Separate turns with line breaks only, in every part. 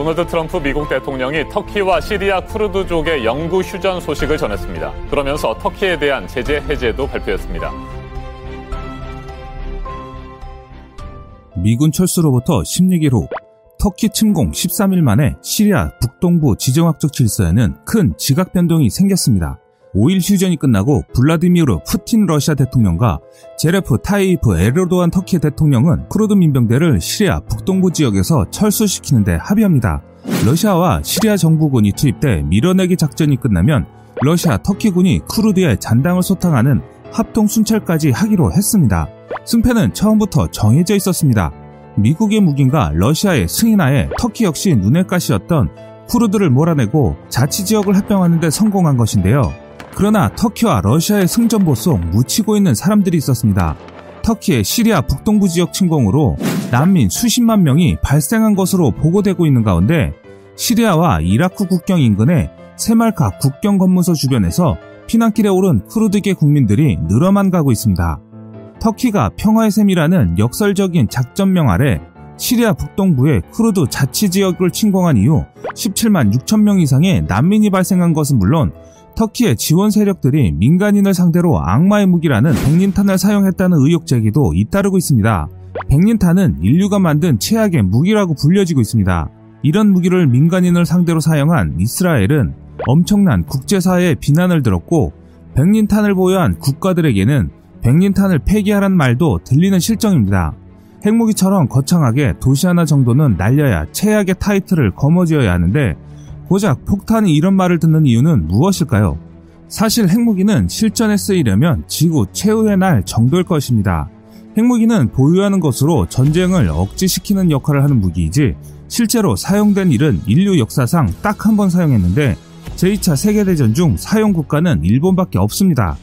도널드 트럼프 미국 대통령이 터키와 시리아 쿠르드족의 영구 휴전 소식을 전했습니다. 그러면서 터키에 대한 제재 해제도 발표했습니다.
미군 철수로부터 16일 후 터키 침공 13일 만에 시리아 북동부 지정학적 질서에는 큰 지각 변동이 생겼습니다. 5일 휴전이 끝나고 블라디미르 푸틴 러시아 대통령과 레제프 타이프 에르도안 터키 대통령은 쿠르드 민병대를 시리아 북동부 지역에서 철수시키는 데 합의합니다. 러시아와 시리아 정부군이 투입돼 밀어내기 작전이 끝나면 러시아 터키군이 쿠르드의 잔당을 소탕하는 합동 순찰까지 하기로 했습니다. 승패는 처음부터 정해져 있었습니다. 미국의 무기인가 러시아의 승인하에 터키 역시 눈에 가시였던 쿠르드를 몰아내고 자치 지역을 합병하는 데 성공한 것인데요. 그러나 터키와 러시아의 승전보 속 묻히고 있는 사람들이 있었습니다. 터키의 시리아 북동부 지역 침공으로 난민 수십만 명이 발생한 것으로 보고되고 있는 가운데 시리아와 이라크 국경 인근의 세말카 국경 검문소 주변에서 피난길에 오른 쿠르드계 국민들이 늘어만 가고 있습니다. 터키가 평화의 셈이라는 역설적인 작전명 아래 시리아 북동부의 쿠르드 자치지역을 침공한 이후 17만 6천 명 이상의 난민이 발생한 것은 물론 터키의 지원 세력들이 민간인을 상대로 악마의 무기라는 백린탄을 사용했다는 의혹 제기도 잇따르고 있습니다. 백린탄은 인류가 만든 최악의 무기라고 불려지고 있습니다. 이런 무기를 민간인을 상대로 사용한 이스라엘은 엄청난 국제사회의 비난을 들었고 백린탄을 보유한 국가들에게는 백린탄을 폐기하란 말도 들리는 실정입니다. 핵무기처럼 거창하게 도시 하나 정도는 날려야 최악의 타이틀을 거머쥐어야 하는데 고작 폭탄이 이런 말을 듣는 이유는 무엇일까요? 사실 핵무기는 실전에 쓰이려면 지구 최후의 날 정도일 것입니다. 핵무기는 보유하는 것으로 전쟁을 억지시키는 역할을 하는 무기이지 실제로 사용된 일은 인류 역사상 딱 한 번 사용했는데 제2차 세계대전 중 사용 국가는 일본밖에 없습니다.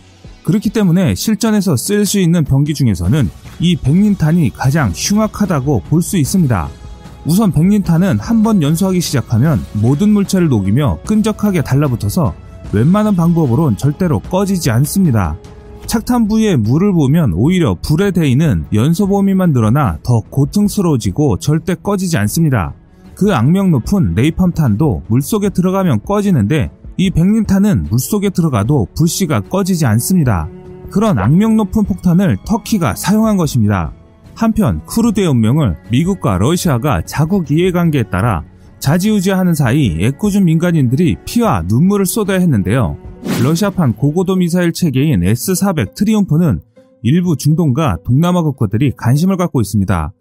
그렇기 때문에 실전에서 쓸 수 있는 병기 중에서는 이 백린탄이 가장 흉악하다고 볼 수 있습니다. 우선 백린탄은 한 번 연소하기 시작하면 모든 물체를 녹이며 끈적하게 달라붙어서 웬만한 방법으론 절대로 꺼지지 않습니다. 착탄 부위에 물을 보면 오히려 불에 대이는 연소 범위만 늘어나 더 고통스러워지고 절대 꺼지지 않습니다. 그 악명 높은 네이팜탄도 물속에 들어가면 꺼지는데 이 백린탄은 물속에 들어가도 불씨가 꺼지지 않습니다. 그런 악명 높은 폭탄을 터키가 사용한 것입니다. 한편 쿠르드의 운명을 미국과 러시아가 자국 이해관계에 따라 자지우지하는 사이 애꿎은 민간인들이 피와 눈물을 쏟아야 했는데요. 러시아판 고고도 미사일 체계인 S-400 트리움프는 일부 중동과 동남아 국가들이 관심을 갖고 있습니다.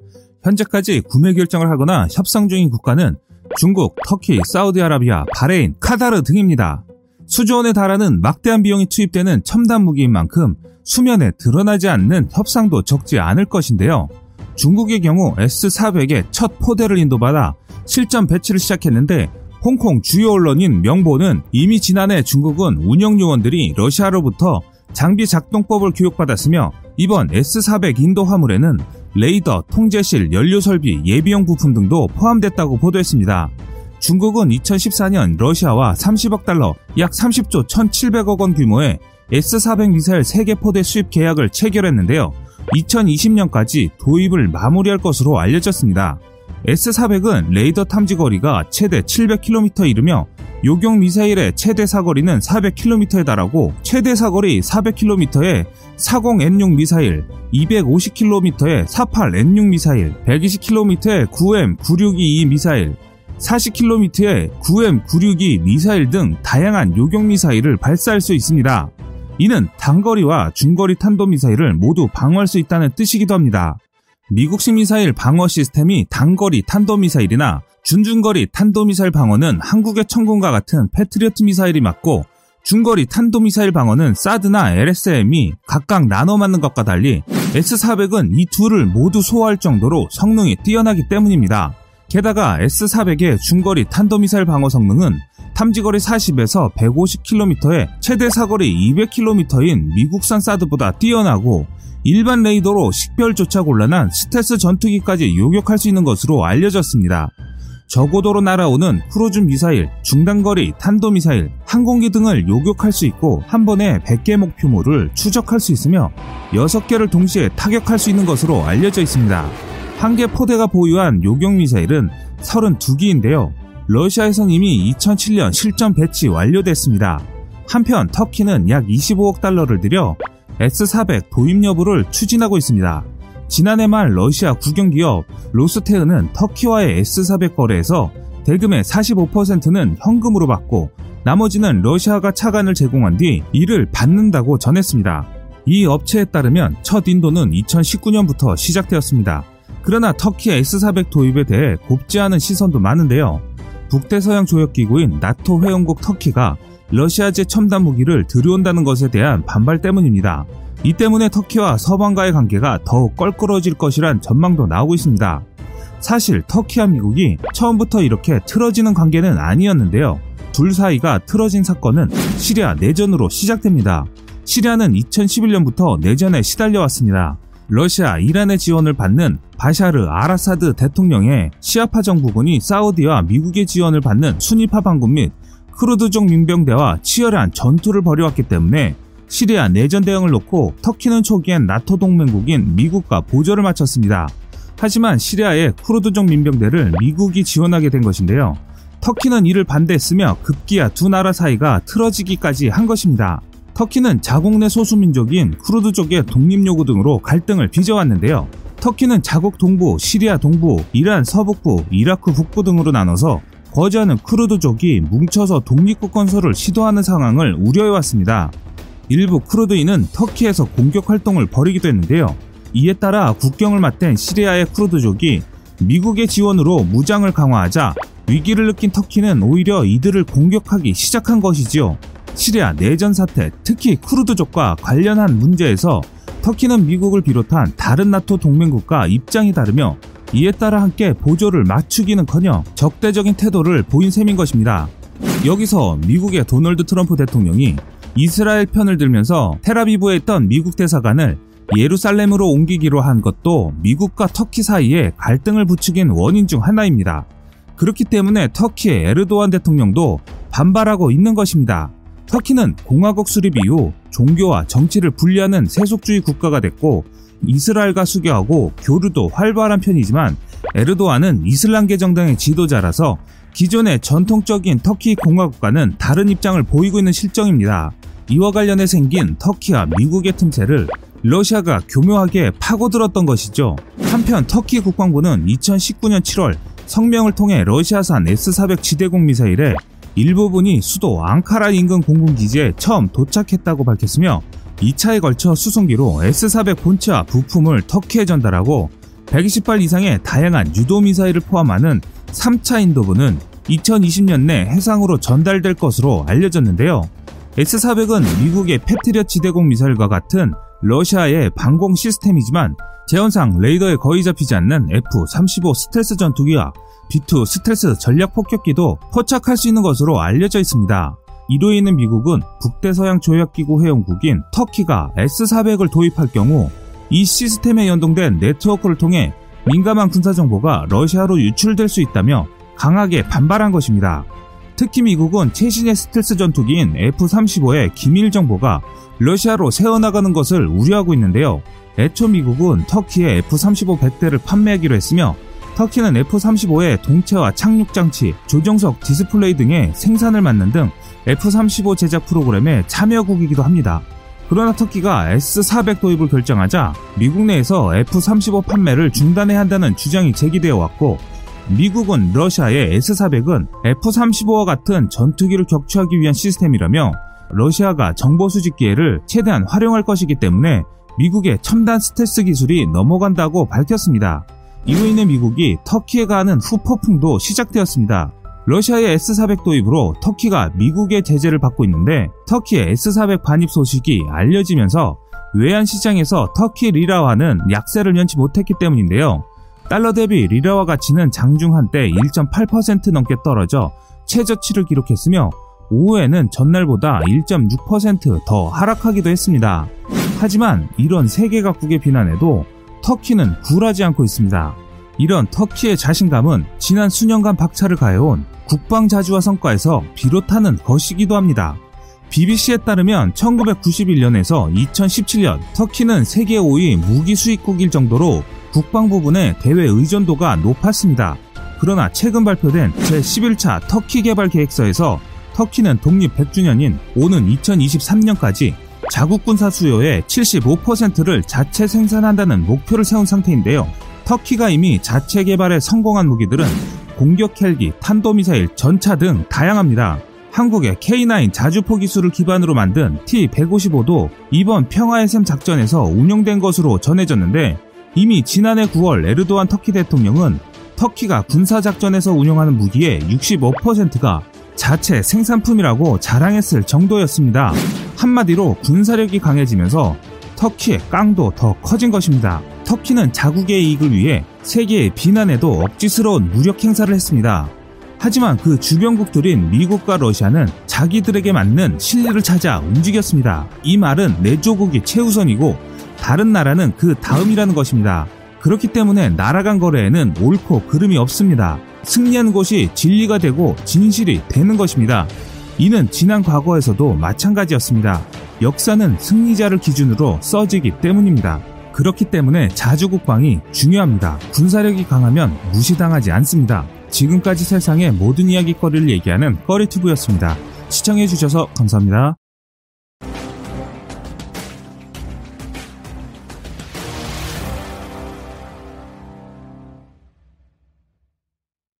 현재까지 구매 결정을 하거나 협상 중인 국가는 중국, 터키, 사우디아라비아, 바레인, 카타르 등입니다. 수조원에 달하는 막대한 비용이 투입되는 첨단 무기인 만큼 수면에 드러나지 않는 협상도 적지 않을 것인데요. 중국의 경우 S-400의 첫 포대를 인도받아 실전 배치를 시작했는데 홍콩 주요 언론인 명보는 이미 지난해 중국은 운영 요원들이 러시아로부터 장비 작동법을 교육받았으며 이번 S-400 인도 화물에는 레이더, 통제실, 연료 설비, 예비용 부품 등도 포함됐다고 보도했습니다. 중국은 2014년 러시아와 30억 달러, 약 30조 1,700억 원 규모의 S-400 미사일 3개 포대 수입 계약을 체결했는데요. 2020년까지 도입을 마무리할 것으로 알려졌습니다. S-400은 레이더 탐지 거리가 최대 700km 이르며 요격 미사일의 최대 사거리는 400km에 달하고 최대 사거리 400km의 40N6 미사일, 250km의 48N6 미사일, 120km의 9M962 미사일, 40km의 9M962 미사일 등 다양한 요격 미사일을 발사할 수 있습니다. 이는 단거리와 중거리 탄도미사일을 모두 방어할 수 있다는 뜻이기도 합니다. 미국식 미사일 방어 시스템이 단거리 탄도미사일이나 준중거리 탄도미사일 방어는 한국의 천군과 같은 패트리어트 미사일이 맞고 중거리 탄도미사일 방어는 사드나 LSM이 각각 나눠 맞는 것과 달리 S400은 이 둘을 모두 소화할 정도로 성능이 뛰어나기 때문입니다. 게다가 S400의 중거리 탄도미사일 방어 성능은 탐지거리 40에서 150km에 최대 사거리 200km인 미국산 사드보다 뛰어나고 일반 레이더로 식별조차 곤란한 스텔스 전투기까지 요격할 수 있는 것으로 알려졌습니다. 저고도로 날아오는 크루즈 미사일, 중단거리 탄도미사일, 항공기 등을 요격할 수 있고 한 번에 100개 목표물을 추적할 수 있으며 6개를 동시에 타격할 수 있는 것으로 알려져 있습니다. 한 개 포대가 보유한 요격 미사일은 32기인데요. 러시아에선 이미 2007년 실전 배치 완료됐습니다. 한편 터키는 약 25억 달러를 들여 S400 도입 여부를 추진하고 있습니다. 지난해 말 러시아 국영기업 로스테흐는 터키와의 S400 거래에서 대금의 45%는 현금으로 받고 나머지는 러시아가 차관을 제공한 뒤 이를 받는다고 전했습니다. 이 업체에 따르면 첫 인도는 2019년부터 시작되었습니다. 그러나 터키 S400 도입에 대해 곱지 않은 시선도 많은데요. 북대서양 조약기구인 나토 회원국 터키가 러시아제 첨단 무기를 들여온다는 것에 대한 반발 때문입니다. 이 때문에 터키와 서방과의 관계가 더욱 껄끄러워질 것이란 전망도 나오고 있습니다. 사실 터키와 미국이 처음부터 이렇게 틀어지는 관계는 아니었는데요. 둘 사이가 틀어진 사건은 시리아 내전으로 시작됩니다. 시리아는 2011년부터 내전에 시달려왔습니다. 러시아, 이란의 지원을 받는 바샤르 아라사드 대통령의 시아파 정부군이 사우디와 미국의 지원을 받는 순위파 반군 및 쿠르드족 민병대와 치열한 전투를 벌여왔기 때문에 시리아 내전 대응을 놓고 터키는 초기엔 나토 동맹국인 미국과 보조를 맞췄습니다. 하지만 시리아의 쿠르드족 민병대를 미국이 지원하게 된 것인데요. 터키는 이를 반대했으며 급기야 두 나라 사이가 틀어지기까지 한 것입니다. 터키는 자국 내 소수민족인 쿠르드족의 독립 요구 등으로 갈등을 빚어왔는데요. 터키는 자국 동부, 시리아 동부, 이란 서북부, 이라크 북부 등으로 나눠서 거주하는 쿠르드족이 뭉쳐서 독립국 건설을 시도하는 상황을 우려해왔습니다. 일부 쿠르드인은 터키에서 공격 활동을 벌이기도 했는데요. 이에 따라 국경을 맞댄 시리아의 쿠르드족이 미국의 지원으로 무장을 강화하자 위기를 느낀 터키는 오히려 이들을 공격하기 시작한 것이지요. 시리아 내전 사태, 특히 쿠르드족과 관련한 문제에서 터키는 미국을 비롯한 다른 나토 동맹국과 입장이 다르며 이에 따라 함께 보조를 맞추기는커녕 적대적인 태도를 보인 셈인 것입니다. 여기서 미국의 도널드 트럼프 대통령이 이스라엘 편을 들면서 테라비브에 있던 미국 대사관을 예루살렘으로 옮기기로 한 것도 미국과 터키 사이에 갈등을 부추긴 원인 중 하나입니다. 그렇기 때문에 터키의 에르도안 대통령도 반발하고 있는 것입니다. 터키는 공화국 수립 이후 종교와 정치를 분리하는 세속주의 국가가 됐고 이스라엘과 수교하고 교류도 활발한 편이지만 에르도안은 이슬람계 정당의 지도자라서 기존의 전통적인 터키 공화국과는 다른 입장을 보이고 있는 실정입니다. 이와 관련해 생긴 터키와 미국의 틈새를 러시아가 교묘하게 파고들었던 것이죠. 한편 터키 국방부는 2019년 7월 성명을 통해 러시아산 S-400 지대공 미사일의 일부분이 수도 앙카라 인근 공군기지에 처음 도착했다고 밝혔으며 2차에 걸쳐 수송기로 S-400 본체와 부품을 터키에 전달하고 120발 이상의 다양한 유도 미사일을 포함하는 3차 인도부는 2020년 내 해상으로 전달될 것으로 알려졌는데요. S-400은 미국의 패트리엇 지대공 미사일과 같은 러시아의 방공 시스템이지만 재현상 레이더에 거의 잡히지 않는 F-35 스텔스 전투기와 B-2 스텔스 전략 폭격기도 포착할 수 있는 것으로 알려져 있습니다. 이로 인해 미국은 북대서양 조약기구 회원국인 터키가 S-400을 도입할 경우 이 시스템에 연동된 네트워크를 통해 민감한 군사정보가 러시아로 유출될 수 있다며 강하게 반발한 것입니다. 특히 미국은 최신의 스텔스 전투기인 F-35의 기밀 정보가 러시아로 새어나가는 것을 우려하고 있는데요. 애초 미국은 터키에 F-35 100대를 판매하기로 했으며 터키는 F-35의 동체와 착륙 장치, 조종석 디스플레이 등의 생산을 맡는 등 F-35 제작 프로그램의 참여국이기도 합니다. 그러나 터키가 S-400 도입을 결정하자 미국 내에서 F-35 판매를 중단해야 한다는 주장이 제기되어 왔고 미국은 러시아의 S-400은 F-35와 같은 전투기를 격추하기 위한 시스템이라며 러시아가 정보 수집 기회를 최대한 활용할 것이기 때문에 미국의 첨단 스텔스 기술이 넘어간다고 밝혔습니다. 이로 인해 미국이 터키에 가는 후폭풍도 시작되었습니다. 러시아의 S-400 도입으로 터키가 미국의 제재를 받고 있는데 터키의 S-400 반입 소식이 알려지면서 외환 시장에서 터키 리라화는 약세를 면치 못했기 때문인데요. 달러 대비 리라화 가치는 장중 한때 1.8% 넘게 떨어져 최저치를 기록했으며 오후에는 전날보다 1.6%더 하락하기도 했습니다. 하지만 이런 세계 각국의 비난에도 터키는 굴하지 않고 있습니다. 이런 터키의 자신감은 지난 수년간 박차를 가해온 국방자주화 성과에서 비롯하는 것이기도 합니다. BBC에 따르면 1991년에서 2017년 터키는 세계 5위 무기 수입국일 정도로 국방 부분의 대외 의존도가 높았습니다. 그러나 최근 발표된 제11차 터키 개발 계획서에서 터키는 독립 100주년인 오는 2023년까지 자국 군사 수요의 75%를 자체 생산한다는 목표를 세운 상태인데요. 터키가 이미 자체 개발에 성공한 무기들은 공격 헬기, 탄도미사일, 전차 등 다양합니다. 한국의 K9 자주포 기술을 기반으로 만든 T-155도 이번 평화의 샘 작전에서 운용된 것으로 전해졌는데 이미 지난해 9월 에르도안 터키 대통령은 터키가 군사작전에서 운용하는 무기의 65%가 자체 생산품이라고 자랑했을 정도였습니다. 한마디로 군사력이 강해지면서 터키의 깡도 더 커진 것입니다. 터키는 자국의 이익을 위해 세계의 비난에도 억지스러운 무력 행사를 했습니다. 하지만 그 주변국들인 미국과 러시아는 자기들에게 맞는 실리를 찾아 움직였습니다. 이 말은 내 조국이 최우선이고 다른 나라는 그 다음이라는 것입니다. 그렇기 때문에 나라 간 거래에는 옳고 그름이 없습니다. 승리한 것이 진리가 되고 진실이 되는 것입니다. 이는 지난 과거에서도 마찬가지였습니다. 역사는 승리자를 기준으로 써지기 때문입니다. 그렇기 때문에 자주국방이 중요합니다. 군사력이 강하면 무시당하지 않습니다. 지금까지 세상의 모든 이야기거리를 얘기하는 꺼리튜브였습니다. 시청해주셔서 감사합니다.